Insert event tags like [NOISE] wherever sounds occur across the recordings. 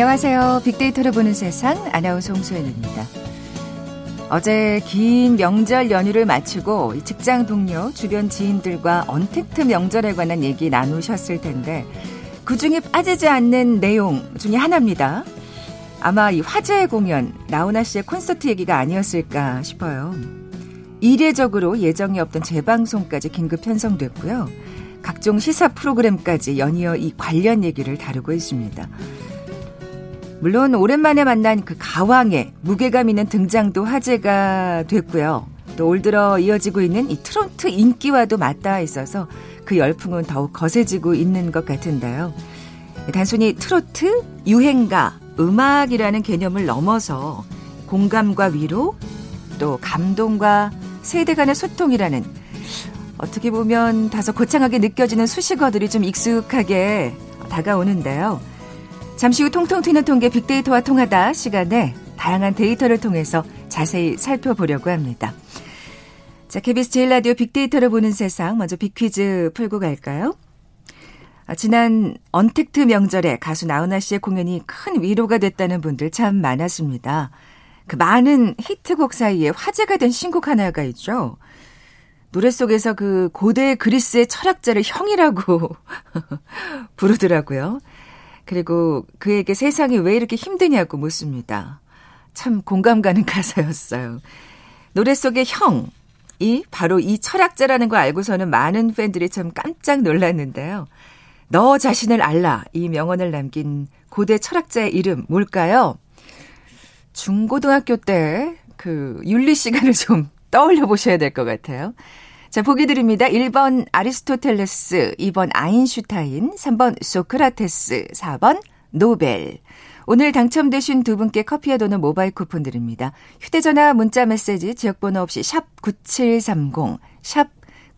안녕하세요. 빅데이터를 보는 세상 아나운서 홍소연입니다. 어제 긴 명절 연휴를 마치고 직장 동료, 주변 지인들과 언택트 명절에 관한 얘기 나누셨을 텐데 그 중에 빠지지 않는 내용 중에 하나입니다. 아마 이 화제의 공연, 나훈아 씨의 콘서트 얘기가 아니었을까 싶어요. 이례적으로 예정이 없던 재방송까지 긴급 편성됐고요. 각종 시사 프로그램까지 연이어 이 관련 얘기를 다루고 있습니다. 물론 오랜만에 만난 그 가왕의 무게감 있는 등장도 화제가 됐고요. 또 올 들어 이어지고 있는 이 트로트 인기와도 맞닿아 있어서 그 열풍은 더욱 거세지고 있는 것 같은데요. 단순히 트로트, 유행가, 음악이라는 개념을 넘어서 공감과 위로, 또 감동과 세대 간의 소통이라는 어떻게 보면 다소 거창하게 느껴지는 수식어들이 좀 익숙하게 다가오는데요. 잠시 후 통통 튀는 통계 빅데이터와 통하다 시간에 다양한 데이터를 통해서 자세히 살펴보려고 합니다. 자, KBS 제일 라디오 빅데이터를 보는 세상 먼저 빅퀴즈 풀고 갈까요? 아, 지난 언택트 명절에 가수 나훈아 씨의 공연이 큰 위로가 됐다는 분들 참 많았습니다. 그 많은 히트곡 사이에 화제가 된 신곡 하나가 있죠. 노래 속에서 그 고대 그리스의 철학자를 형이라고 [LAUGHS] 부르더라고요. 그리고 그에게 세상이 왜 이렇게 힘드냐고 묻습니다. 참 공감 가는 [LAUGHS] 가사였어요. 노래 속의 형이 바로 이 철학자라는 걸 알고서는 많은 팬들이 참 깜짝 놀랐는데요. 너 자신을 알라 이 명언을 남긴 고대 철학자의 이름 뭘까요? 중고등학교 때 그 윤리 시간을 좀 [LAUGHS] 떠올려 보셔야 될 것 같아요. 자, 보기 드립니다. 1번 아리스토텔레스, 2번 아인슈타인, 3번 소크라테스, 4번 노벨. 오늘 당첨되신 두 분께 커피와 도는 모바일 쿠폰 드립니다. 휴대전화 문자 메시지 지역번호 없이 샵 9730, 샵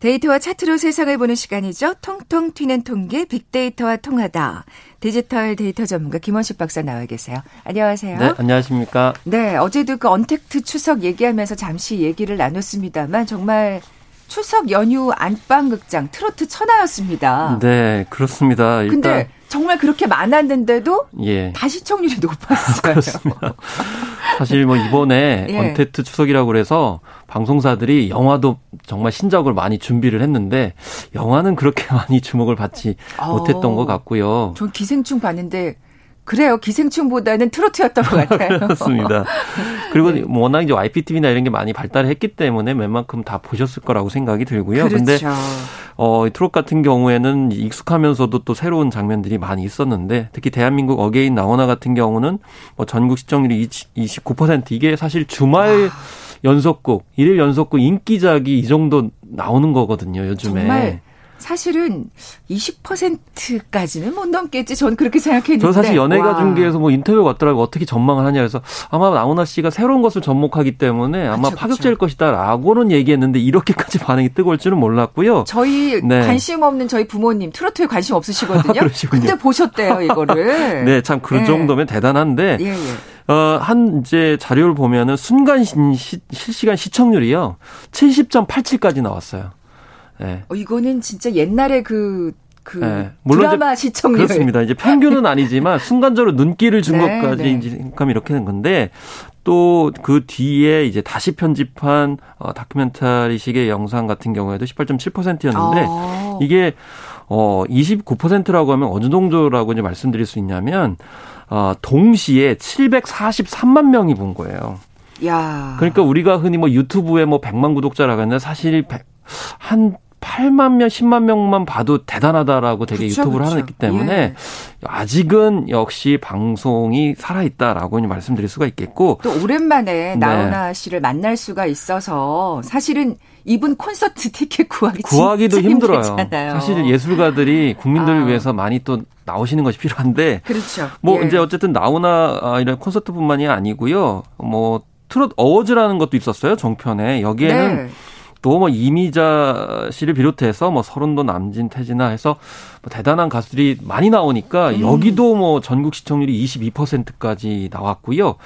데이터와 차트로 세상을 보는 시간이죠. 통통 튀는 통계 빅데이터와 통하다. 디지털 데이터 전문가 김원식 박사 나와 계세요. 안녕하세요. 네, 안녕하십니까. 네, 어제도 그 언택트 추석 얘기하면서 잠시 얘기를 나눴습니다만 정말 추석 연휴 안방 극장 트로트 천하였습니다. 네, 그렇습니다. 일단 근데 정말 그렇게 많았는데도 예. 다 시청률이 높았어요. 그렇습니다. 사실 뭐 이번에 예. 언택트 추석이라고 그래서 방송사들이 영화도 정말 신작을 많이 준비를 했는데 영화는 그렇게 [LAUGHS] 많이 주목을 받지 어, 못했던 것 같고요. 전 기생충 봤는데 그래요. 기생충보다는 트로트였던 것 같아요. [LAUGHS] 그렇습니다. 그리고 네. 워낙 이제 IPTV나 이런 게 많이 발달했기 때문에 웬만큼 다 보셨을 거라고 생각이 들고요. 그렇죠. 근데 어, 트롯 같은 경우에는 익숙하면서도 또 새로운 장면들이 많이 있었는데 특히 대한민국 Again 나훈아 같은 경우는 뭐 전국 시청률이 29% 이게 사실 주말 아. 연속곡, 일일 연속곡 인기작이 이 정도 나오는 거거든요, 요즘에. 정말 사실은 20%까지는 못 넘겠지. 전 그렇게 생각했는데. 저 사실 연예가 중계에서 뭐 인터뷰 왔더라고 어떻게 전망을 하냐 해서 아마 나훈아 씨가 새로운 것을 접목하기 때문에 아마 그쵸, 파격적일 그쵸. 것이다라고는 얘기했는데 이렇게까지 [LAUGHS] 반응이 뜨거울 줄은 몰랐고요. 저희 네. 관심 없는 저희 부모님 트로트에 관심 없으시거든요. [LAUGHS] 근데 보셨대요 이거를. [LAUGHS] 네, 참 그 정도면 대단한데. 예, 예. 어, 한 이제 자료를 보면은 순간 시, 실시간 시청률이요. 70.87까지 나왔어요. 네. 어, 이거는 진짜 옛날에 그, 그 네. 물론 드라마 시청률 그렇습니다. 이제 평균은 아니지만 [LAUGHS] 순간적으로 눈길을 준 네, 것까지 네. 이제 생각하면 이렇게 된 건데 또 그 뒤에 이제 다시 편집한 어, 다큐멘터리식의 영상 같은 경우에도 18.7%였는데 아. 이게 어 29%라고 하면 어느 정도라고 이제 말씀드릴 수 있냐면 어 동시에 743만 명이 본 거예요. 야. 그러니까 우리가 흔히 뭐 유튜브에 뭐 100만 구독자라고 하는데 사실 한 8만 명, 10만 명만 봐도 대단하다라고 되게 그렇죠, 유튜브를 그렇죠. 하기 때문에 예. 아직은 역시 방송이 살아있다라고 말씀드릴 수가 있겠고 또 오랜만에 네. 나훈아 씨를 만날 수가 있어서 사실은 이분 콘서트 티켓 구하기 구하기도 힘들어요. 힘들잖아요. 사실 예술가들이 국민들을 아. 위해서 많이 또 나오시는 것이 필요한데 그렇죠. 뭐 예. 이제 어쨌든 나훈아 아, 이런 콘서트뿐만이 아니고요. 뭐 트롯 어워즈라는 것도 있었어요. 정편에 여기에는 네. 또 뭐 이미자 씨를 비롯해서 뭐 서른도 남진 태진아 해서 뭐 대단한 가수들이 많이 나오니까 음. 여기도 뭐 전국 시청률이 22%까지 나왔고요.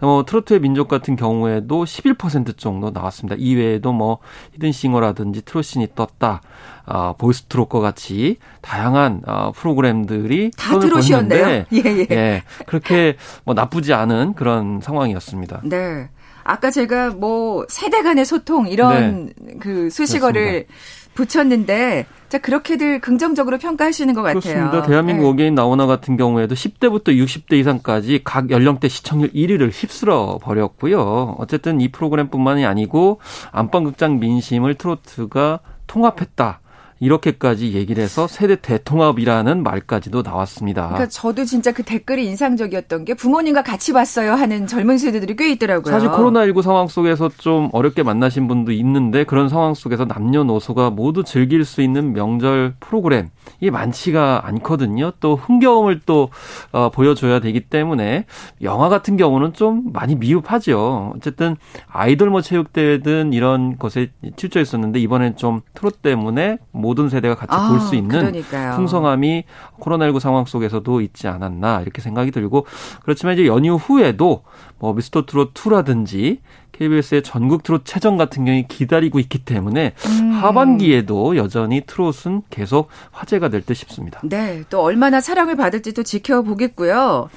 뭐 트로트의 민족 같은 경우에도 11% 정도 나왔습니다. 이외에도 뭐 히든싱어라든지 트롯신이 떴다. 아, 보이스트롯과 같이 다양한 아, 프로그램들이 다 트롯이었네요. [LAUGHS] 예, 예. 예. 그렇게 뭐 나쁘지 않은 그런 상황이었습니다. 네. 아까 제가 뭐 세대 간의 소통 이런 네. 그 수식어를 그렇습니다. 붙였는데 자 그렇게들 긍정적으로 평가하시는 것 같아요. 그렇습니다. 대한민국 네. Again 나훈아 같은 경우에도 10대부터 60대 이상까지 각 연령대 시청률 1위를 휩쓸어 버렸고요. 어쨌든 이 프로그램뿐만이 아니고 안방극장 민심을 트로트가 통합했다. 이렇게까지 얘기를 해서 세대 대통합이라는 말까지도 나왔습니다. 그러니까 저도 진짜 그 댓글이 인상적이었던 게 부모님과 같이 봤어요 하는 젊은 세대들이 꽤 있더라고요. 사실 코로나19 상황 속에서 좀 어렵게 만나신 분도 있는데 그런 상황 속에서 남녀노소가 모두 즐길 수 있는 명절 프로그램 이 많지가 않거든요. 또 흥겨움을 또 어, 보여줘야 되기 때문에 영화 같은 경우는 좀 많이 미흡하죠. 어쨌든 아이돌 뭐 체육대회든 이런 것에 출조했었는데 이번엔 좀 트롯 때문에 모 모든 세대가 같이 아, 볼수 있는 그러니까요. 풍성함이 코로나19 상황 속에서도 있지 않았나 이렇게 생각이 들고 그렇지만 이제 연휴 후에도 뭐 미스터 트롯 2라든지 KBS의 전국 트롯 최전 같은 경우에 기다리고 있기 때문에 음. 하반기에도 여전히 트롯은 계속 화제가 될 듯 싶습니다. 네, 또 얼마나 사랑을 받을지 또 지켜보겠고요.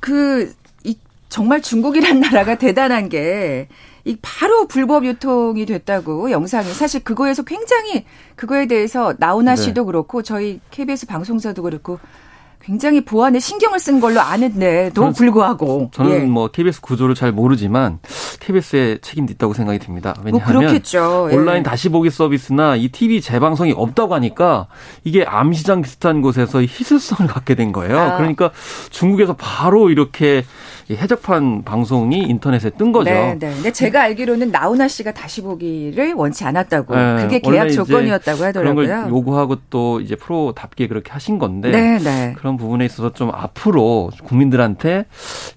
그 이, 정말 중국이란 [LAUGHS] 나라가 대단한 게 이 바로 불법 유통이 됐다고 영상이 사실 그거에서 굉장히 그거에 대해서 나훈아 네. 씨도 그렇고 저희 KBS 방송사도 그렇고 굉장히 보안에 신경을 쓴 걸로 아는데도 불구하고 저는 예. 뭐 KBS 구조를 잘 모르지만 KBS에 책임도 있다고 생각이 듭니다. 뭐 왜냐하면 뭐 온라인 예. 다시 보기 서비스나 이 TV 재방송이 없다고 하니까 이게 암시장 비슷한 곳에서 희소성을 갖게 된 거예요. 아. 그러니까 중국에서 바로 이렇게 해적판 방송이 인터넷에 뜬 거죠. 네, 네. 근데 제가 알기로는 나훈아 씨가 다시 보기를 원치 않았다고. 네, 그게 계약 조건이었다고 하더라고요. 그런 걸 요구하고 또 이제 프로답게 그렇게 하신 건데 네, 네. 그런 부분에 있어서 좀 앞으로 국민들한테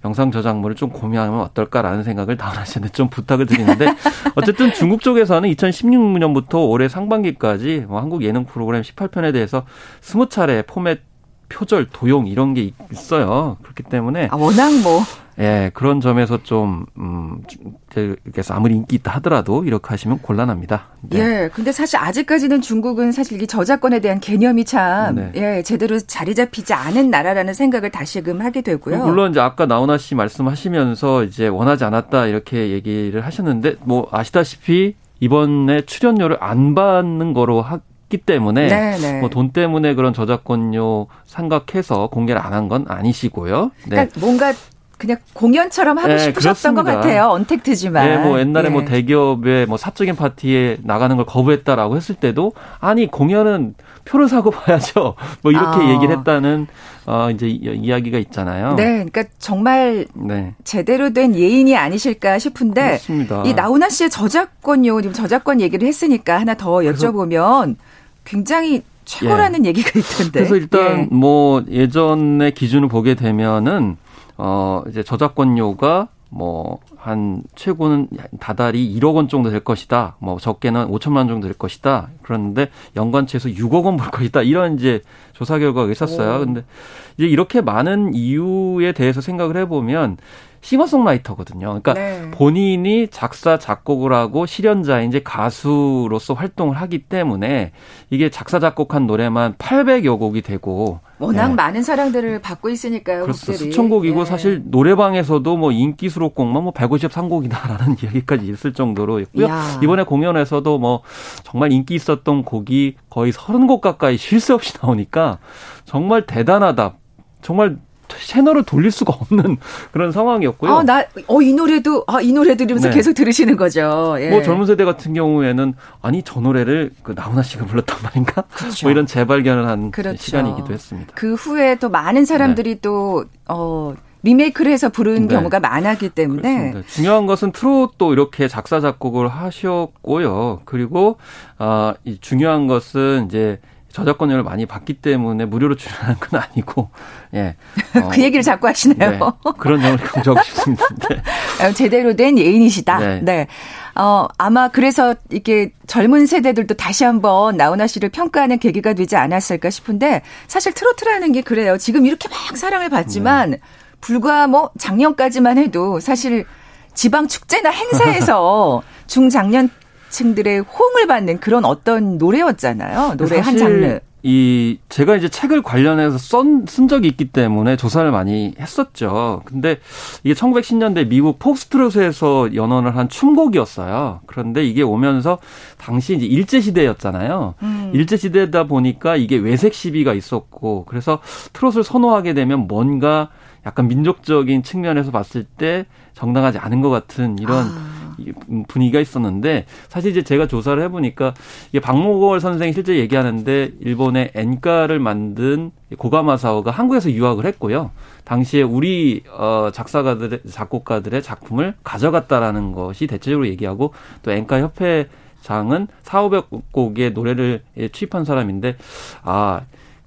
영상 저작물을 좀 고민하면 어떨까라는 생각을 나훈아 씨한테 좀 부탁을 드리는데 [LAUGHS] 어쨌든 중국 쪽에서는 2016년부터 올해 상반기까지 뭐 한국 예능 프로그램 18편에 대해서 20차례 포맷 표절, 도용 이런 게 있어요. 그렇기 때문에 아, 워낙 뭐 예, 그런 점에서 좀, 음, 그래서 아무리 인기 있다 하더라도 이렇게 하시면 곤란합니다. 네. 예, 근데 사실 아직까지는 중국은 사실 이 저작권에 대한 개념이 참, 네. 예, 제대로 자리 잡히지 않은 나라라는 생각을 다시금 하게 되고요. 물론 이제 아까 나훈아 씨 말씀하시면서 이제 원하지 않았다 이렇게 얘기를 하셨는데, 뭐 아시다시피 이번에 출연료를 안 받는 거로 하, 기 때문에 네, 네. 뭐 돈 때문에 그런 저작권료 생각해서 공개를 안 한 건 아니시고요. 네. 그러니까 뭔가 그냥 공연처럼 하고 네, 싶으셨던 그렇습니다. 것 같아요. 언택트지만. 네, 뭐 옛날에 예. 뭐 대기업의 뭐 사적인 파티에 나가는 걸 거부했다라고 했을 때도 아니 공연은 표를 사고 봐야죠. [LAUGHS] 뭐 이렇게 아. 얘기를 했다는 어 이제 이야기가 있잖아요. 네, 그러니까 정말 네. 제대로 된 예인이 아니실까 싶은데 그렇습니다. 이 나훈아 씨의 저작권요, 지금 저작권 얘기를 했으니까 하나 더 여쭤보면 굉장히 최고라는 예. 얘기가 있던데. [LAUGHS] 그래서 일단 예. 뭐 예전의 기준을 보게 되면은 어 이제 저작권료가 뭐 한 최고는 다달이 1억 원 정도 될 것이다. 뭐 적게는 5천만 원 정도 될 것이다. 그런데 연관치에서 6억 원 벌 것이다. 이런 이제 조사 결과가 있었어요. 오. 근데 이제 이렇게 많은 이유에 대해서 생각을 해 보면 싱어송라이터거든요. 그러니까 네. 본인이 작사 작곡을 하고 실현자인 이제 가수로서 활동을 하기 때문에 이게 작사 작곡한 노래만 800여 곡이 되고 워낙 네. 많은 사랑들을 받고 있으니까요. 그렇죠. 수천 곡이고 네. 사실 노래방에서도 뭐 인기 수록곡만 뭐 153곡이다라는 이야기까지 [LAUGHS] 있을 정도로 있고요. 야. 이번에 공연에서도 뭐 정말 인기 있었던 곡이 거의 30곡 가까이 쉴 새 없이 나오니까 정말 대단하다. 정말 채널을 돌릴 수가 없는 [LAUGHS] 그런 상황이었고요. 아, 나, 어, 이 노래도, 아, 이 노래 들으면서 네. 계속 들으시는 거죠. 예. 뭐 젊은 세대 같은 경우에는 아니, 저 노래를 그 나훈아 씨가 불렀단 말인가? 그렇죠. 뭐 이런 재발견을 한 그렇죠. 시간이기도 했습니다. 그 후에 또 많은 사람들이 네. 또, 어, 리메이크를 해서 부른 네. 경우가 많았기 때문에 그렇습니다. 중요한 것은 트롯도 이렇게 작사 작곡을 하셨고요. 그리고 아, 이 중요한 것은 이제 저작권료를 많이 받기 때문에 무료로 출연한 건 아니고, 예. [LAUGHS] 어, 그 얘기를 자꾸 하시네요. 네, 그런 점을 강조하고 싶습니다. 네. 어, 제대로 된 예인이시다. 네. 네. 어, 아마 그래서 이렇게 젊은 세대들도 다시 한번 나훈아 씨를 평가하는 계기가 되지 않았을까 싶은데 사실 트로트라는 게 그래요. 지금 이렇게 막 사랑을 받지만 네. 불과 뭐 작년까지만 해도 사실 지방 축제나 행사에서 [LAUGHS] 중장년 층들의 호응을 받는 그런 어떤 노래였잖아요. 노래 한 장르. 이 제가 이제 책을 관련해서 쓴, 쓴 적이 있기 때문에 조사를 많이 했었죠. 근데 이게 1910년대 미국 폭스트롯에서 연원을 한 춤곡이었어요. 그런데 이게 오면서 당시 이제 일제 시대였잖아요. 음. 일제 시대다 보니까 이게 외색 시비가 있었고 그래서 트롯을 선호하게 되면 뭔가 약간 민족적인 측면에서 봤을 때 정당하지 않은 것 같은 이런 아. 분위기가 있었는데 사실 이제 제가 조사를 해보니까 이게 박목월 선생이 실제 얘기하는데 일본의 엔카를 만든 고가마사오가 한국에서 유학을 했고요. 당시에 우리 어 작사가들의 작곡가들의 작품을 가져갔다라는 것이 대체적으로 얘기하고 또 엔카 협회 장은 4,500곡의 노래를 취입한 사람인데 아,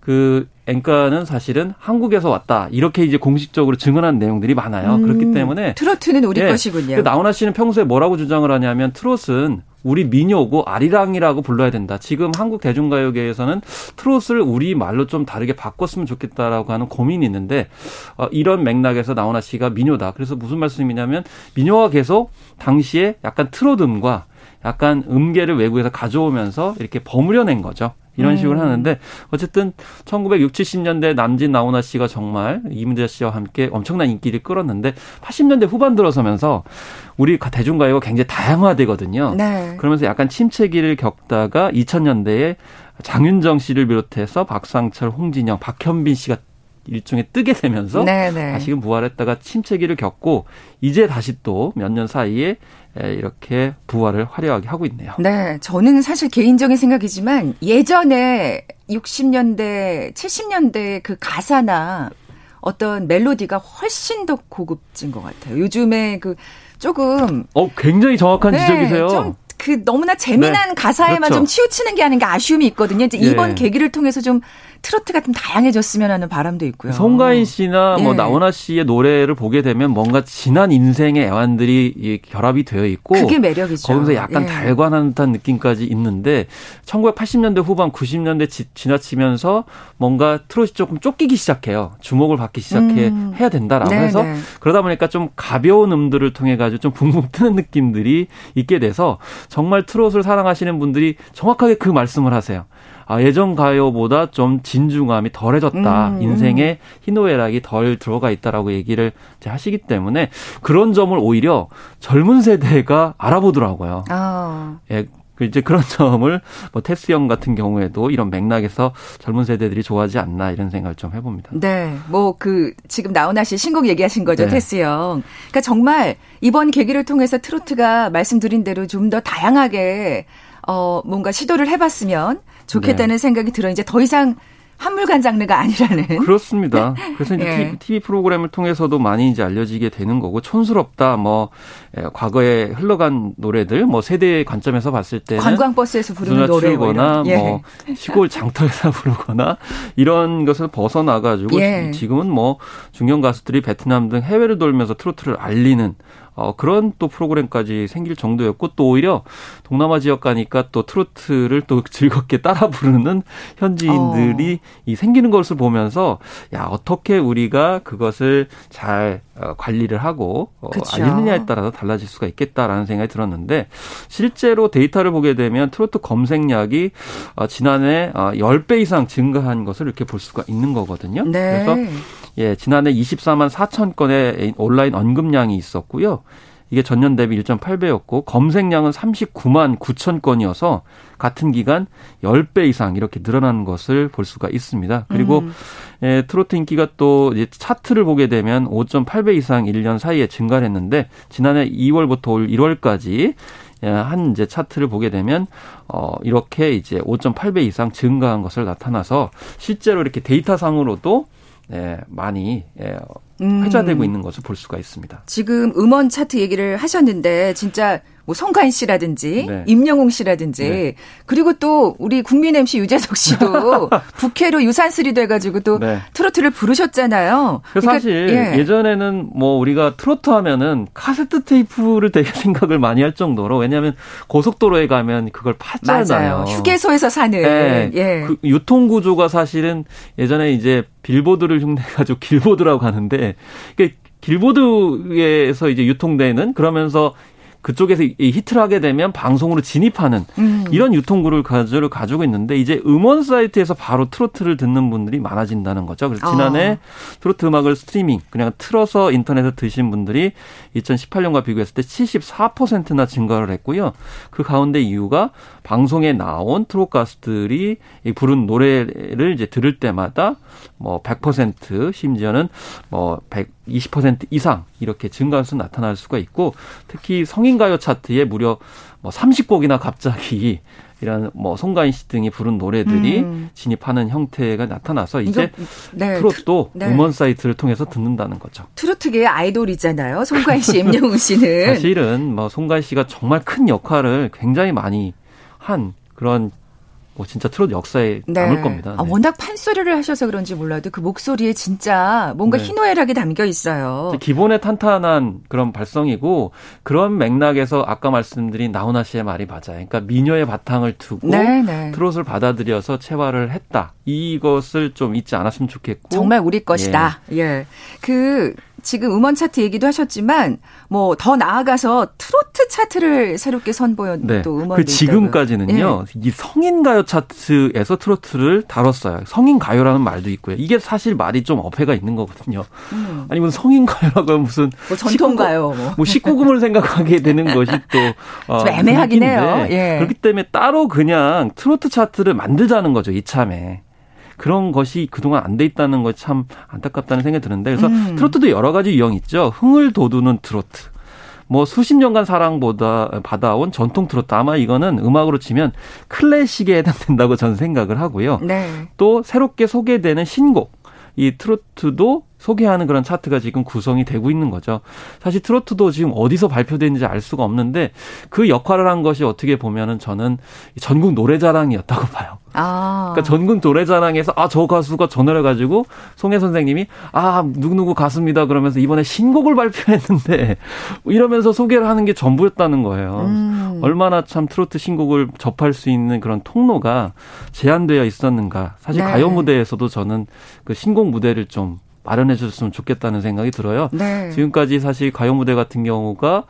그 엔카는 사실은 한국에서 왔다 이렇게 이제 공식적으로 증언한 내용들이 많아요. 음, 그렇기 때문에 트로트는 우리 예, 것이군요. 그 나훈아 씨는 평소에 뭐라고 주장을 하냐면 트롯은 우리 민요고 아리랑이라고 불러야 된다. 지금 한국 대중가요계에서는 트롯을 우리 말로 좀 다르게 바꿨으면 좋겠다라고 하는 고민이 있는데 어, 이런 맥락에서 나훈아 씨가 민요다. 그래서 무슨 말씀이냐면 민요가 계속 당시에 약간 트로듬과 약간 음계를 외국에서 가져오면서 이렇게 버무려낸 거죠. 이런 음. 식으로 하는데 어쨌든 1960, 70년대 남진 나훈아 씨가 정말 이문재 씨와 함께 엄청난 인기를 끌었는데 80년대 후반 들어서면서 우리 대중가요가 굉장히 다양화되거든요. 네. 그러면서 약간 침체기를 겪다가 2000년대에 장윤정 씨를 비롯해서 박상철, 홍진영, 박현빈 씨가 일종의 뜨게 되면서 네네. 네. 다시금 부활했다가 침체기를 겪고 이제 다시 또 몇 년 사이에 이렇게 부활을 화려하게 하고 있네요. 네, 저는 사실 개인적인 생각이지만 예전에 60년대, 70년대 그 가사나 어떤 멜로디가 훨씬 더 고급진 것 같아요. 요즘에 그 조금 어 굉장히 정확한 네, 지적이세요. 좀그 너무나 재미난 네, 가사에만 그렇죠. 좀 치우치는 게 아닌가 아쉬움이 있거든요. 이제 이번 예. 계기를 통해서 좀 트로트가 좀 다양해졌으면 하는 바람도 있고요. 송가인 씨나 뭐 예. 뭐 나훈아 씨의 노래를 보게 되면 뭔가 지난 인생의 애환들이 결합이 되어 있고 그게 매력이죠. 거기서 약간 예. 달관한 듯한 느낌까지 있는데 1980년대 후반 90년대 지, 지나치면서 뭔가 트롯이 조금 쫓기기 시작해요. 주목을 받기 시작해 음. 해야 된다라고 네, 해서 네. 그러다 보니까 좀 가벼운 음들을 통해 가지고 좀 붕붕 뜨는 느낌들이 있게 돼서 정말 트롯을 사랑하시는 분들이 정확하게 그 말씀을 하세요. 아, 예전 가요보다 좀 진중함이 덜해졌다. 음, 인생에 희노애락이 덜 들어가 있다라고 얘기를 하시기 때문에 그런 점을 오히려 젊은 세대가 알아보더라고요. 아. 예, 그 이제 그런 [LAUGHS] 점을 뭐 테스 형 같은 경우에도 이런 맥락에서 젊은 세대들이 좋아하지 않나 이런 생각을 좀 해봅니다. 네, 뭐 그 지금 나훈아 씨 신곡 얘기하신 거죠, 네. 테스 형. 그러니까 정말 이번 계기를 통해서 트로트가 말씀드린 대로 좀 더 다양하게 어 뭔가 시도를 해봤으면 좋겠다는 네. 생각이 들어 이제 더 이상 한물간 장르가 아니라는. 그렇습니다. 그래서 이제 네. TV 프로그램을 통해서도 많이 이제 알려지게 되는 거고 촌스럽다 뭐 예, 과거에 흘러간 노래들 뭐 세대의 관점에서 봤을 때는 관광버스에서 부르는 노래 거나 예. 뭐 시골 장터에서 [LAUGHS] 부르거나 이런 것을 벗어나 가지고 예. 지금은 뭐 중년 가수들이 베트남 등 해외를 돌면서 트로트를 알리는 어, 그런 또 프로그램까지 생길 정도였고 또 오히려 동남아 지역 가니까 또 트로트를 또 [LAUGHS] 즐겁게 따라 부르는 현지인들이 어. 이 생기는 것을 보면서 야 어떻게 우리가 그것을 잘 어, 관리를 하고 어, 알리느냐에 따라서 달라질 수가 있겠다라는 생각이 들었는데 실제로 데이터를 보게 되면 트로트 검색량이 어, 지난해 어, 10배 이상 증가한 것을 이렇게 볼 수가 있는 거거든요. 네. 그래서 예, 지난해 24만 4천 건의 온라인 언급량이 있었고요. 이게 전년 대비 1.8배였고 검색량은 39만 9천 건이어서 같은 기간 10배 이상 이렇게 늘어난 것을 볼 수가 있습니다. 그리고 음. 예, 트로트 인기가 또 이제 차트를 보게 되면 5.8배 이상 1년 사이에 증가를 했는데 지난해 2월부터 올 1월까지 예, 한 이제 차트를 보게 되면 어 이렇게 이제 5.8배 이상 증가한 것을 나타나서 실제로 이렇게 데이터상으로도 예, 많이 예, 회자되고 음. 있는 것을 볼 수가 있습니다. 지금 음원 차트 얘기를 하셨는데 진짜 뭐 송가인 씨라든지 네. 임영웅 씨라든지 네. 그리고 또 우리 국민 MC 유재석 씨도 [LAUGHS] 국회로 유산슬이 돼가지고 또 네. 트로트를 부르셨잖아요. 그러니까 사실 예. 전에는뭐 우리가 트로트 하면은 카세트 테이프를 되게 [LAUGHS] 생각을 많이 할 정도로 왜냐하면 고속도로에 가면 그걸 팠잖아요. 맞아요. 휴게소에서 사는 네. 예. 그 유통 구조가 사실은 예전에 이제 빌보드를 흉내내가지고 [LAUGHS] 길보드라고 하는데 길보드에서 이제 유통되는 그러면서 그쪽에서 히트를 하게 되면 방송으로 진입하는 음. 이런 유통구조를 가지고 가지고 있는데 이제 음원 사이트에서 바로 트로트를 듣는 분들이 많아진다는 거죠. 그래서 지난해 어. 트로트 음악을 스트리밍 그냥 틀어서 인터넷에 들으신 분들이 2018년과 비교했을 때 74%나 증가를 했고요. 그 가운데 이유가 방송에 나온 트롯 가수들이 부른 노래를 이제 들을 때마다 뭐 100% 심지어는 뭐 120% 이상 이렇게 증가할 수 나타날 수가 있고 특히 성인 가요 차트에 무려 뭐 30곡이나 갑자기 [LAUGHS] 이런 뭐 송가인 씨 등이 부른 노래들이 음. 진입하는 형태가 나타나서 이제 네. 트로트도 네. 음원 사이트를 통해서 듣는다는 거죠. 트로트계의 아이돌이잖아요. 송가인 씨, 임영웅 씨는. [LAUGHS] 사실은 뭐 송가인 씨가 정말 큰 역할을 굉장히 많이 한 그런 뭐 진짜 트롯 역사에 네. 남을 겁니다. 아, 네. 아, 워낙 판소리를 하셔서 그런지 몰라도 그 목소리에 진짜 뭔가 네. 희노애락이 담겨 있어요. 기본에 탄탄한 그런 발성이고 그런 맥락에서 아까 말씀드린 나훈아 씨의 말이 맞아요. 그러니까 미녀의 바탕을 두고 네, 네. 트롯을 받아들여서 체화를 했다. 이것을 좀 잊지 않았으면 좋겠고 정말 우리 것이다. 예. 예. 그 지금 음원 차트 얘기도 하셨지만 뭐 더 나아가서 트로트 차트를 새롭게 선보였 네. 또 음원 그 지금까지는요. 예. 이 성인 가요 차트에서 트로트를 다뤘어요. 성인 가요라는 말도 있고요. 이게 사실 말이 좀 어폐가 있는 거거든요. 음. 아니 면 성인 가요라고 무슨 뭐 전통 가요 뭐. 뭐 19금을 생각하게 되는 것이 또 [LAUGHS] 어, 애매하긴 해요. 예. 그렇기 때문에 따로 그냥 트로트 차트를 만들자는 거죠. 이참에. 그런 것이 그동안 안 돼 있다는 것참 안타깝다는 생각이 드는데 그래서 음. 트로트도 여러 가지 유형이 있죠. 흥을 돋우는 트로트. 뭐 수십 년간 사랑보다 받아온 전통 트로트 아마 이거는 음악으로 치면 클래식에 해당된다고 저는 생각을 하고요. 네. 또 새롭게 소개되는 신곡 이 트로트도 소개하는 그런 차트가 지금 구성이 되고 있는 거죠. 사실 트로트도 지금 어디서 발표되는지 알 수가 없는데 그 역할을 한 것이 어떻게 보면은 저는 전국 노래자랑이었다고 [LAUGHS] 봐요. 아. 그러니까 전국 노래자랑에서 아 저 가수가 전화를 가지고 송혜 선생님이 아 누구누구 가수입니다 그러면서 이번에 신곡을 발표했는데 [LAUGHS] 이러면서 소개를 하는 게 전부였다는 거예요. 음. 얼마나 참 트로트 신곡을 접할 수 있는 그런 통로가 제한되어 있었는가. 사실 네. 가요 무대에서도 저는 그 신곡 무대를 좀 마련해 줬으면 좋겠다는 생각이 들어요. 네. 지금까지 사실 가요 무대 같은 경우가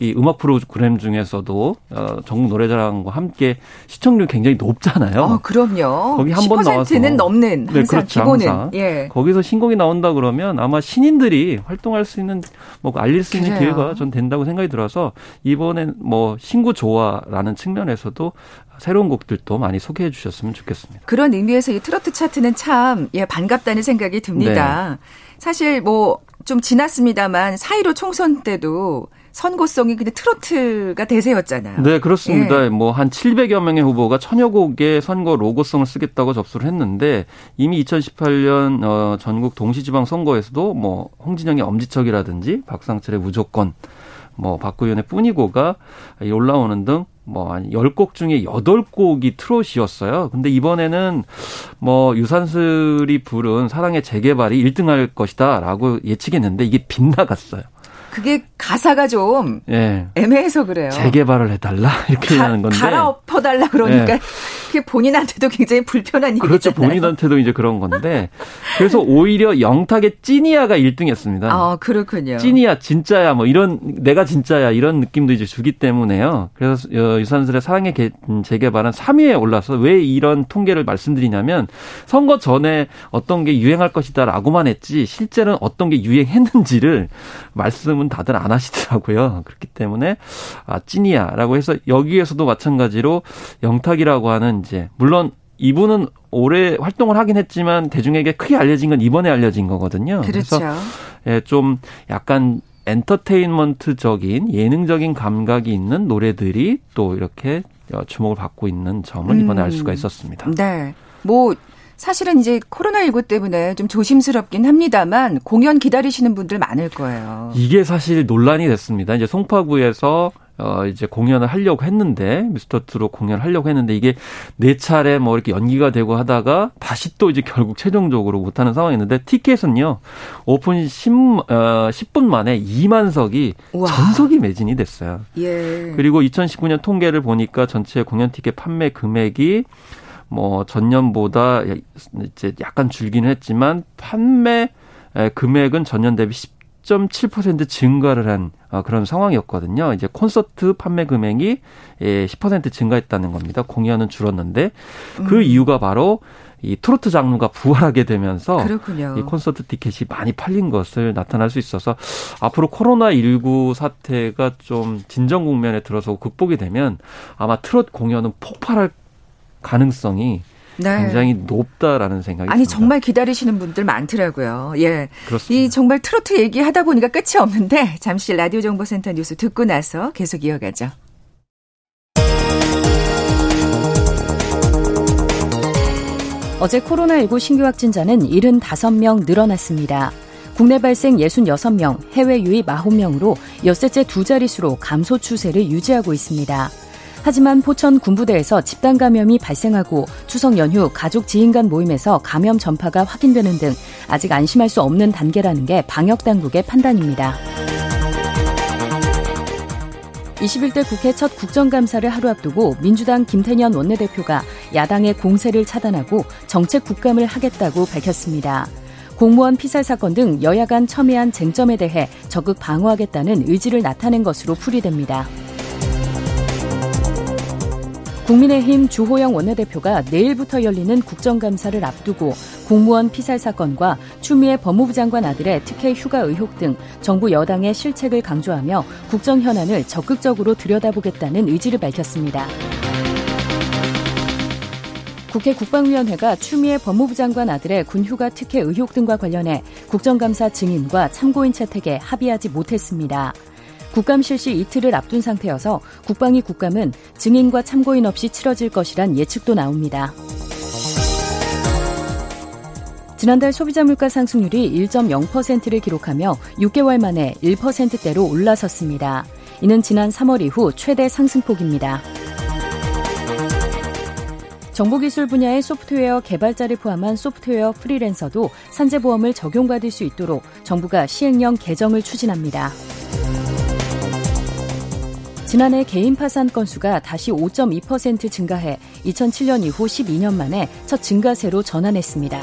이 음악 프로그램 중에서도 어, 전국 노래자랑과 함께 시청률 굉장히 높잖아요. 어, 그럼요. 거기 한 번 나와서 는 넘는 네, 항상 네, 그렇죠, 기본은 항상. 예. 거기서 신곡이 나온다 그러면 아마 신인들이 활동할 수 있는 뭐 알릴 수 있는 그래요. 기회가 전 된다고 생각이 들어서 이번엔 뭐 신구 조화라는 측면에서도 새로운 곡들도 많이 소개해 주셨으면 좋겠습니다. 그런 의미에서 이 트로트 차트는 참 예, 반갑다는 생각이 듭니다. 네. 사실 뭐 좀 지났습니다만 사이로 총선 때도 선고송이 근데 트로트가 대세였잖아요. 네, 그렇습니다. 예. 뭐한 700여 명의 후보가 천여 곡의 선거 로고송을 쓰겠다고 접수를 했는데 이미 2018년 어 전국 동시지방 선거에서도 뭐 홍진영의 엄지척이라든지 박상철의 무조건 뭐 박구현의 뿐이고가 올라오는 등 뭐한 10곡 중에 8곡이 트롯이었어요. 근데 이번에는 뭐 유산슬이 부른 사랑의 재개발이 1등할 것이다라고 예측했는데 이게 빗나갔어요. 그게 가사가 좀 예. 애매해서 그래요. 재개발을 해달라 [LAUGHS] 이렇게 가, 하는 건데 갈아엎어달라 그러니까 예. 그게 본인한테도 굉장히 불편한 일이잖아요. 그렇죠. 본인한테도 이제 그런 건데 그래서 오히려 영탁의 찐이야가 1등했습니다. 아 그렇군요. 찐이야 진짜야 뭐 이런 내가 진짜야 이런 느낌도 이제 주기 때문에요. 그래서 어, 유산슬의 사랑의 재개발은 3위에 올라서 왜 이런 통계를 말씀드리냐면 선거 전에 어떤 게 유행할 것이다라고만 했지 실제는 어떤 게 유행했는지를 말씀을 말씀은 다들 안 하시더라고요. [LAUGHS] 그렇기 때문에 아 찐이야라고 해서 여기에서도 마찬가지로 영탁이라고 하는 이제 물론 이분은 오래 활동을 하긴 했지만 대중에게 크게 알려진 건 이번에 알려진 거거든요. 그렇죠. 그래서 예, 좀 약간 엔터테인먼트적인 예능적인 감각이 있는 노래들이 또 이렇게 주목을 받고 있는 점을 이번에 음. 알 수가 있었습니다. 네. 뭐 사실은 이제 코로나19 때문에 좀 조심스럽긴 합니다만 공연 기다리시는 분들 많을 거예요. 이게 사실 논란이 됐습니다. 이제 송파구에서 어 이제 공연을 하려고 했는데 미스터 트롯 공연을 하려고 했는데 이게 네 차례 뭐 이렇게 연기가 되고 하다가 다시 또 이제 결국 최종적으로 못 하는 상황이었는데 티켓은요. 오픈 10, 어, 10분 만에 2만 석이 우와. 전석이 매진이 됐어요. 예. 그리고 2019년 통계를 보니까 전체 공연 티켓 판매 금액이 뭐 전년보다 이제 약간 줄기는 했지만 판매 금액은 전년 대비 10.7% 증가를 한 어, 그런 상황이었거든요. 이제 콘서트 판매 금액이 10% 예, 증가했다는 겁니다. 공연은 줄었는데 그 음. 이유가 바로 이 트로트 장르가 부활하게 되면서 그렇군요. 이 콘서트 티켓이 많이 팔린 것을 나타날 수 있어서 앞으로 코로나 19 사태가 좀 진정 국면에 들어서 극복이 되면 아마 트롯 공연은 폭발할 가능성이 네. 굉장히 높다라는 생각이 아니 듭니다. 정말 기다리시는 분들 많더라고요. 예. 그렇습니다. 이 정말 트로트 얘기하다 보니까 끝이 없는데 잠시 라디오 정보센터 뉴스 듣고 나서 계속 이어가죠. 어제 코로나19 신규 확진자는 75명 늘어났습니다. 국내 발생 66명, 해외 유입 9명으로 엿새째 두 자릿수로 감소 추세를 유지하고 있습니다. 하지만 포천 군부대에서 집단 감염이 발생하고 추석 연휴 가족 지인 간 모임에서 감염 전파가 확인되는 등 아직 안심할 수 없는 단계라는 게 방역 당국의 판단입니다. 21대 국회 첫 국정감사를 하루 앞두고 민주당 김태년 원내대표가 야당의 공세를 차단하고 정책 국감을 하겠다고 밝혔습니다. 공무원 피살 사건 등 여야 간 첨예한 쟁점에 대해 적극 방어하겠다는 의지를 나타낸 것으로 풀이됩니다. 국민의힘 주호영 원내대표가 내일부터 열리는 국정감사를 앞두고 공무원 피살 사건과 추미애 법무부 장관 아들의 특혜 휴가 의혹 등 정부 여당의 실책을 강조하며 국정 현안을 적극적으로 들여다보겠다는 의지를 밝혔습니다. 국회 국방위원회가 추미애 법무부 장관 아들의 군휴가 특혜 의혹 등과 관련해 국정감사 증인과 참고인 채택에 합의하지 못했습니다. 국감 실시 이틀을 앞둔 상태여서 국방위 국감은 증인과 참고인 없이 치러질 것이란 예측도 나옵니다. 지난달 소비자 물가 상승률이 1.0%를 기록하며 6개월 만에 1%대로 올라섰습니다. 이는 지난 3월 이후 최대 상승폭입니다. 정보기술 분야의 소프트웨어 개발자를 포함한 소프트웨어 프리랜서도 산재보험을 적용받을 수 있도록 정부가 시행령 개정을 추진합니다. 지난해 개인 파산 건수가 다시 5.2% 증가해 2007년 이후 12년 만에 첫 증가세로 전환했습니다.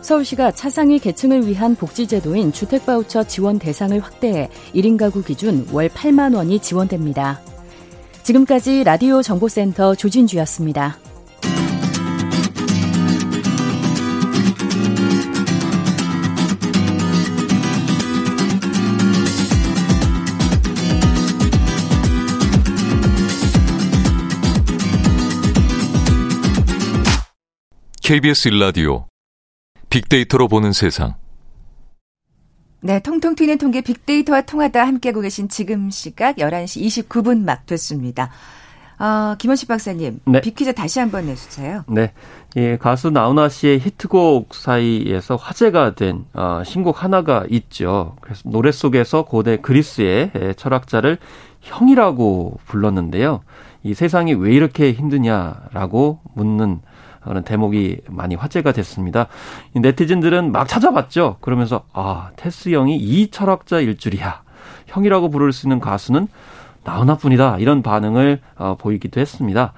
서울시가 차상위 계층을 위한 복지제도인 주택바우처 지원 대상을 확대해 1인 가구 기준 월 8만 원이 지원됩니다. 지금까지 라디오 정보센터 조진주였습니다. KBS 일라디오 빅데이터로 보는 세상. 네, 통통 튀는 통계 빅데이터와 통하다 함께하고 계신 지금 시각 11시 29분 막 됐습니다. 어, 김원식 박사님, 네. 빅퀴즈 다시 한번 내주세요. 네. 예, 가수 나훈아 씨의 히트곡 사이에서 화제가 된 어, 신곡 하나가 있죠. 그래서 노래 속에서 고대 그리스의 철학자를 형이라고 불렀는데요. 이 세상이 왜 이렇게 힘드냐라고 묻는 그런 대목이 많이 화제가 됐습니다. 네티즌들은 막 찾아봤죠. 그러면서 아 테스 형이 이 철학자일 줄이야. 형이라고 부를 수 있는 가수는 나훈아뿐이다. 이런 반응을 어, 보이기도 했습니다.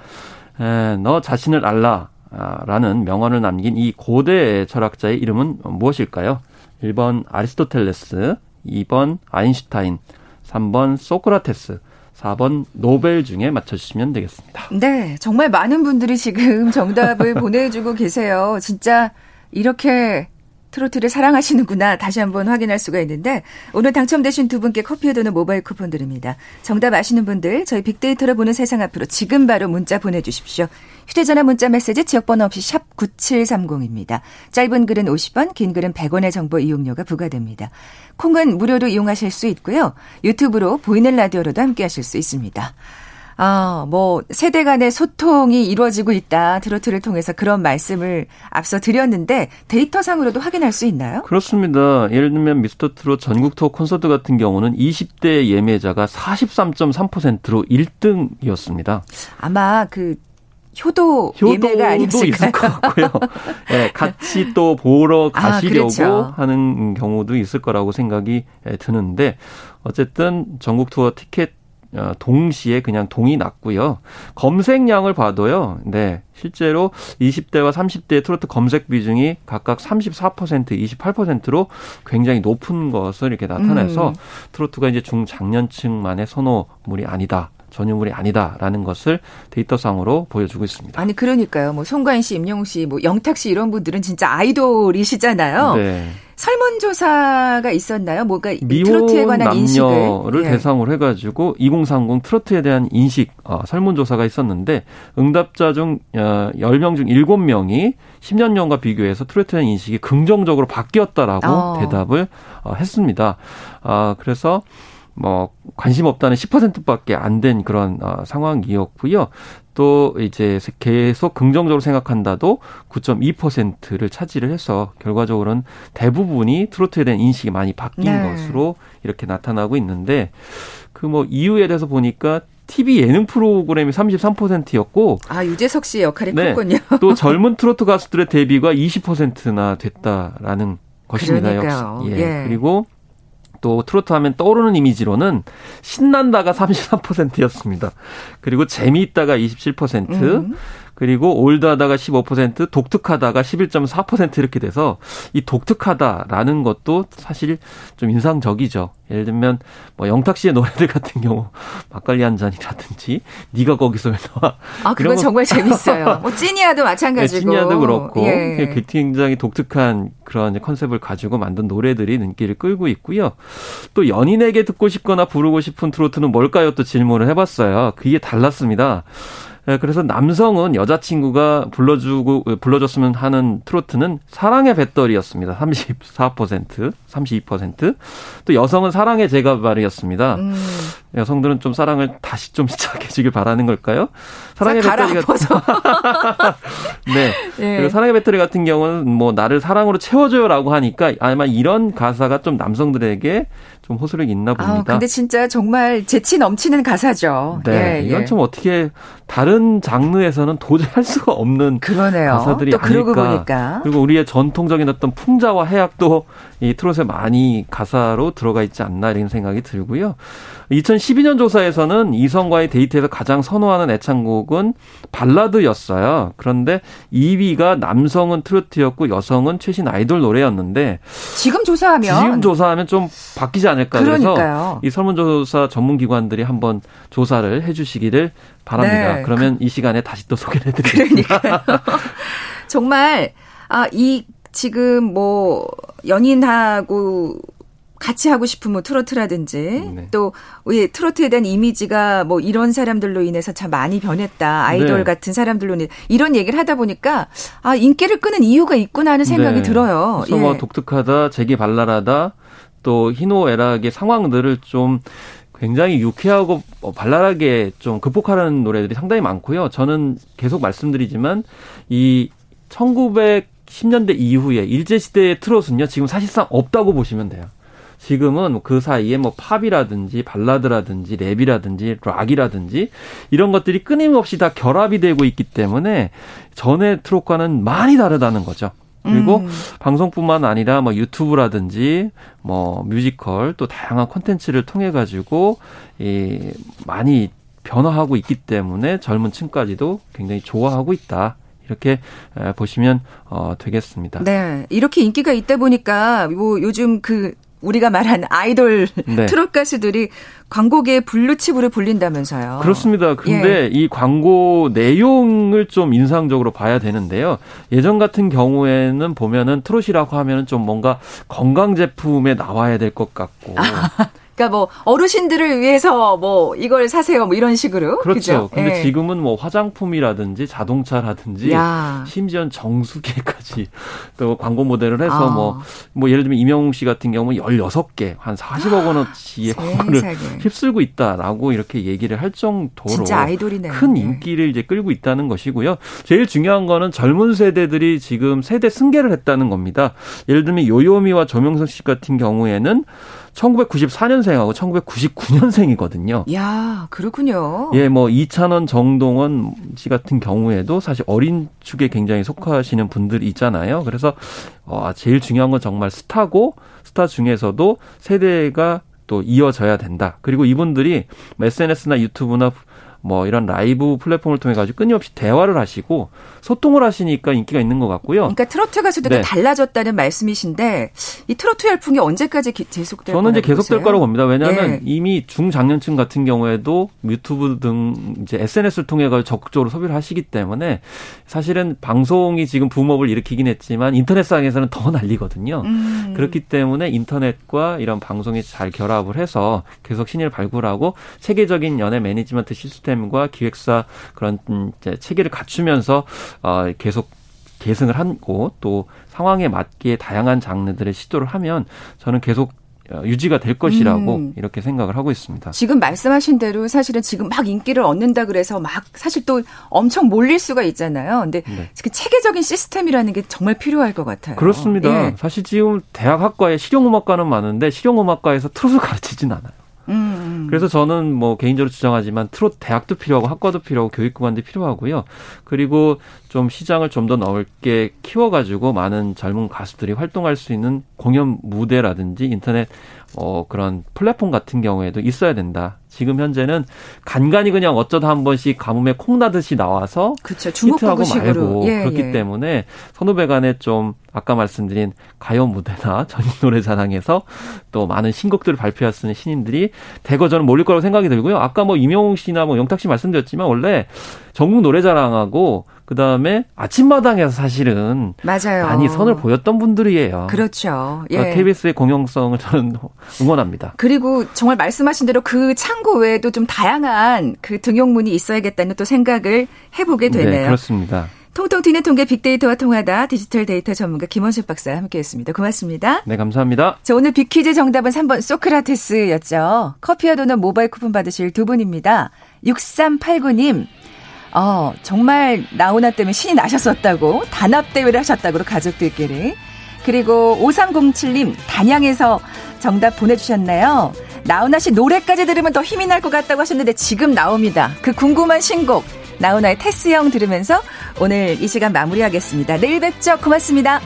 에, 너 자신을 알라 라는 명언을 남긴 이 고대 철학자의 이름은 무엇일까요? 1번 아리스토텔레스, 2번 아인슈타인, 3번 소크라테스, 4번 노벨 중에 맞춰주시면 되겠습니다. 네, 정말 많은 분들이 지금 [LAUGHS] 정답을 보내주고 계세요. 진짜 이렇게 트로트를 사랑하시는구나 다시 한번 확인할 수가 있는데 오늘 당첨되신 두 분께 커피에 도는 모바일 쿠폰 드립니다. 정답 아시는 분들 저희 빅데이터를 보는 세상 앞으로 지금 바로 문자 보내주십시오. 휴대전화 문자 메시지 지역번호 없이 샵 9730입니다. 짧은 글은 50원, 긴 글은 100원의 정보 이용료가 부과됩니다. 콩은 무료로 이용하실 수 있고요. 유튜브로 보이는 라디오로도 함께 하실 수 있습니다. 아, 뭐, 세대 간의 소통이 이루어지고 있다. 트로트를 통해서 그런 말씀을 앞서 드렸는데 데이터상으로도 확인할 수 있나요? 그렇습니다. 예를 들면 미스터 트롯 전국 투어 콘서트 같은 경우는 20대 예매자가 43.3%로 1등이었습니다. 아마 그 효도, 예매가 아니었을까요? 있을 것 같고요. 네, [LAUGHS] 같이 또 보러 아, 가시려고 아, 그렇죠. 하는 경우도 있을 거라고 생각이 드는데 어쨌든 전국 투어 티켓 어, 동시에 그냥 동이 났고요. 검색량을 봐도요. 네. 실제로 20대와 30대의 트로트 검색 비중이 각각 34%, 28%로 굉장히 높은 것을 이렇게 나타내서 음. 트로트가 이제 중장년층만의 선호물이 아니다. 전유물이 아니다라는 것을 데이터상으로 보여주고 있습니다. 아니 그러니까요. 뭐 송가인 씨, 임영웅 씨, 뭐 영탁 씨 이런 분들은 진짜 아이돌이시잖아요. 네. 설문조사가 있었나요? 뭐가 트로트에 관한 남녀를 예. 대상으로 해가지고 2030 트로트에 대한 인식 어, 설문조사가 있었는데 응답자 중 어, 10명 중 7명이 10년 전과 비교해서 트로트에 대한 인식이 긍정적으로 바뀌었다라고 어. 대답을 어, 했습니다. 아, 그래서 뭐 관심 없다는 10%밖에 안 된 그런 어, 상황이었고요. 또 이제 계속 긍정적으로 생각한다도 9.2%를 차지를 해서 결과적으로는 대부분이 트로트에 대한 인식이 많이 바뀐 네. 것으로 이렇게 나타나고 있는데 그 뭐 이유에 대해서 보니까 TV 예능 프로그램이 33%였고 아 유재석 씨 역할이 네, 컸군요. 또 젊은 트로트 가수들의 데뷔가 20%나 됐다라는 [LAUGHS] 것입니다. 그러니까요. 역시. 예. 예. 그리고 또 트로트 하면 떠오르는 이미지로는 신난다가 [LAUGHS] 33%였습니다. 그리고 재미있다가 27%, 음. 그리고 올드하다가 15%, 독특하다가 11.4% 이렇게 돼서 이 독특하다라는 것도 사실 좀 인상적이죠. 예를 들면 뭐 영탁 씨의 노래들 같은 경우 [LAUGHS] 막걸리 한 잔이라든지 네가 거기서 왜 나와? 아 그건 정말 재밌어요. [LAUGHS] 뭐 찐이야도 마찬가지고. 네, 찐이야도 그렇고 예. 굉장히 독특한 그런 컨셉을 가지고 만든 노래들이 인기를 끌고 있고요. 또 연인에게 듣고 싶거나 부르고 싶은 트로트는 뭘까요? 또 질문을 해봤어요. 그게 달랐습니다. 예, 그래서 남성은 여자친구가 불러주고 불러줬으면 하는 트로트는 사랑의 배터리였습니다. 34%, 32%. 또 여성은 사랑의 제가발이었습니다. 음. 여성들은 좀 사랑을 다시 좀 [LAUGHS] 시작해주길 바라는 걸까요? 사랑의 배터리 같은 [LAUGHS] 네. 네. 그리고 사랑의 배터리 같은 경우는 뭐 나를 사랑으로 채워줘요라고 하니까 아마 이런 가사가 좀 남성들에게 좀 호소력이 있나 봅니다. 아, 근데 진짜 정말 재치 넘치는 가사죠. 네, 예, 이건 예. 좀 어떻게 다른 장르에서는 도저히 할 수가 없는 그러네요. 가사들이 또 아닐까. 보니까. 그리고 우리의 전통적인 어떤 풍자와 해악도 이 트롯에 많이 가사로 들어가 있지 않나 이런 생각이 들고요. 2012년 조사에서는 이성과의 데이트에서 가장 선호하는 애창곡은 발라드였어요. 그런데 2위가 남성은 트로트였고 여성은 최신 아이돌 노래였는데 지금 조사하면 지금 조사하면 좀 바뀌지 않을까 그러니까요. 그래서 이 설문조사 전문기관들이 한번 조사를 해주시기를 바랍니다. 네. 그러면 이 시간에 다시 또 소개를 해드리겠습니다. [LAUGHS] 정말 아 이 지금 뭐 연인하고 같이 하고 싶은 뭐 트로트라든지 네. 또 예, 트로트에 대한 이미지가 뭐 이런 사람들로 인해서 참 많이 변했다. 아이돌 네. 같은 사람들로 인해 이런 얘기를 하다 보니까 아, 인기를 끄는 이유가 있구나 하는 생각이 네. 들어요. 그래서 뭐 예. 뭐 독특하다, 재기 발랄하다, 또 희노애락의 상황들을 좀 굉장히 유쾌하고 발랄하게 좀 극복하자는 노래들이 상당히 많고요. 저는 계속 말씀드리지만 이 1910년대 이후에 일제시대의 트롯은요, 지금 사실상 없다고 보시면 돼요. 지금은 그 사이에 뭐 팝이라든지 발라드라든지 랩이라든지 락이라든지 이런 것들이 끊임없이 다 결합이 되고 있기 때문에 전의 트롯과는 많이 다르다는 거죠. 그리고 음. 방송뿐만 아니라 뭐 유튜브라든지 뭐 뮤지컬 또 다양한 콘텐츠를 통해 가지고 이 많이 변화하고 있기 때문에 젊은 층까지도 굉장히 좋아하고 있다. 이렇게 보시면 어 되겠습니다. 네. 이렇게 인기가 있다 보니까 뭐 요즘 그 우리가 말한 아이돌 네. 트롯 가수들이 광고계의 블루칩으로 불린다면서요. 그렇습니다. 근데 예. 이 광고 내용을 좀 인상적으로 봐야 되는데요. 예전 같은 경우에는 보면은 트롯이라고 하면은 좀 뭔가 건강 제품에 나와야 될 것 같고 그러니까 뭐 어르신들을 위해서 뭐 이걸 사세요 뭐 이런 식으로 그렇죠. 그죠? 근데 예. 지금은 뭐 화장품이라든지 자동차라든지 야. 심지어 정수기까지 [LAUGHS] 또 광고 모델을 해서 뭐뭐 아. 뭐 예를 들면 이명웅 씨 같은 경우는 16개 한 40억 원어치의 [LAUGHS] 광고를 [LAUGHS] 휩쓸고 있다라고 이렇게 얘기를 할 정도로 큰 네. 인기를 이제 끌고 있다는 것이고요. 제일 중요한 거는 젊은 세대들이 지금 세대 승계를 했다는 겁니다. 예를 들면 요요미와 조명석 씨 같은 경우에는 1994년생하고 1999년생이거든요. 야, 그렇군요. 예, 뭐 이찬원, 정동원 씨 같은 경우에도 사실 어린 축에 굉장히 속하시는 분들이 있잖아요. 그래서 어, 제일 중요한 건 정말 스타고 스타 중에서도 세대가 또 이어져야 된다. 그리고 이분들이 SNS나 유튜브나 뭐 이런 라이브 플랫폼을 통해 가지고 끊임없이 대화를 하시고 소통을 하시니까 인기가 있는 것 같고요. 그러니까 트로트 가수들이 네. 달라졌다는 말씀이신데 이 트로트 열풍이 언제까지 계속될 저는 이제 계속될 거라고 봅니다. 왜냐하면 예. 이미 중장년층 같은 경우에도 유튜브 등 이제 SNS를 통해 가지고 적극적으로 소비를 하시기 때문에 사실은 방송이 지금 붐업을 일으키긴 했지만 인터넷상에서는 더 난리거든요. 음. 그렇기 때문에 인터넷과 이런 방송이 잘 결합을 해서 계속 신의를 발굴하고 체계적인 연예 매니지먼트 시스템 시스템과 기획사 그런 이제 체계를 갖추면서 어 계속 계승을 하고 또 상황에 맞게 다양한 장르들의 시도를 하면 저는 계속 어, 유지가 될 것이라고 음. 이렇게 생각을 하고 있습니다. 지금 말씀하신 대로 사실은 지금 막 인기를 얻는다 그래서 막 사실 또 엄청 몰릴 수가 있잖아요. 근데 네. 그 체계적인 시스템이라는 게 정말 필요할 것 같아요. 그렇습니다. 예. 사실 지금 대학 학과에 실용음악과는 많은데 실용음악과에서 트롯을 가르치진 않아요. 음, 음. 그래서 저는 뭐 개인적으로 주장하지만 트롯 대학도 필요하고 학과도 필요하고 교육기관도 필요하고요. 그리고 좀 시장을 좀 더 넓게 키워가지고 많은 젊은 가수들이 활동할 수 있는 공연 무대라든지 인터넷 어 그런 플랫폼 같은 경우에도 있어야 된다. 지금 현재는 간간히 그냥 어쩌다 한 번씩 가뭄에 콩 나듯이 나와서 그쵸, 히트하고 말고 예, 그렇기 예. 때문에 선후배 간에 좀 아까 말씀드린 가요 무대나 [LAUGHS] 전인 노래자랑에서 또 많은 신곡들을 발표할 수 있는 신인들이 대거 저는 몰릴 거라고 생각이 들고요. 아까 뭐 이명웅 씨나 뭐 영탁 씨 말씀드렸지만 원래 전국 노래자랑하고 그 다음에 아침마당에서 사실은 맞아요. 많이 선을 보였던 분들이에요. 그렇죠. 예. 그러니까 KBS의 공영성을 저는 [LAUGHS] 응원합니다. 그리고 정말 말씀하신 대로 그 창고 외에도 좀 다양한 그 등용문이 있어야겠다는 또 생각을 해보게 네, 되네요. 네, 그렇습니다. 통통 튀는 통계 빅데이터와 통하다 디지털 데이터 전문가 김원식 박사 함께했습니다. 고맙습니다. 네, 감사합니다. 자, 오늘 빅퀴즈 정답은 3번 소크라테스였죠. 커피와 도넛 모바일 쿠폰 받으실 두 분입니다. 6389님. 어, 정말 나훈아 때문에 신이 나셨었다고 단합대회를 하셨다고 가족들끼리. 그리고 5307님 단양에서 정답 보내주셨나요? 나훈아 씨 노래까지 들으면 더 힘이 날 것 같다고 하셨는데 지금 나옵니다. 그 궁금한 신곡 나훈아의 테스 형 들으면서 오늘 이 시간 마무리하겠습니다. 내일 뵙죠. 고맙습니다.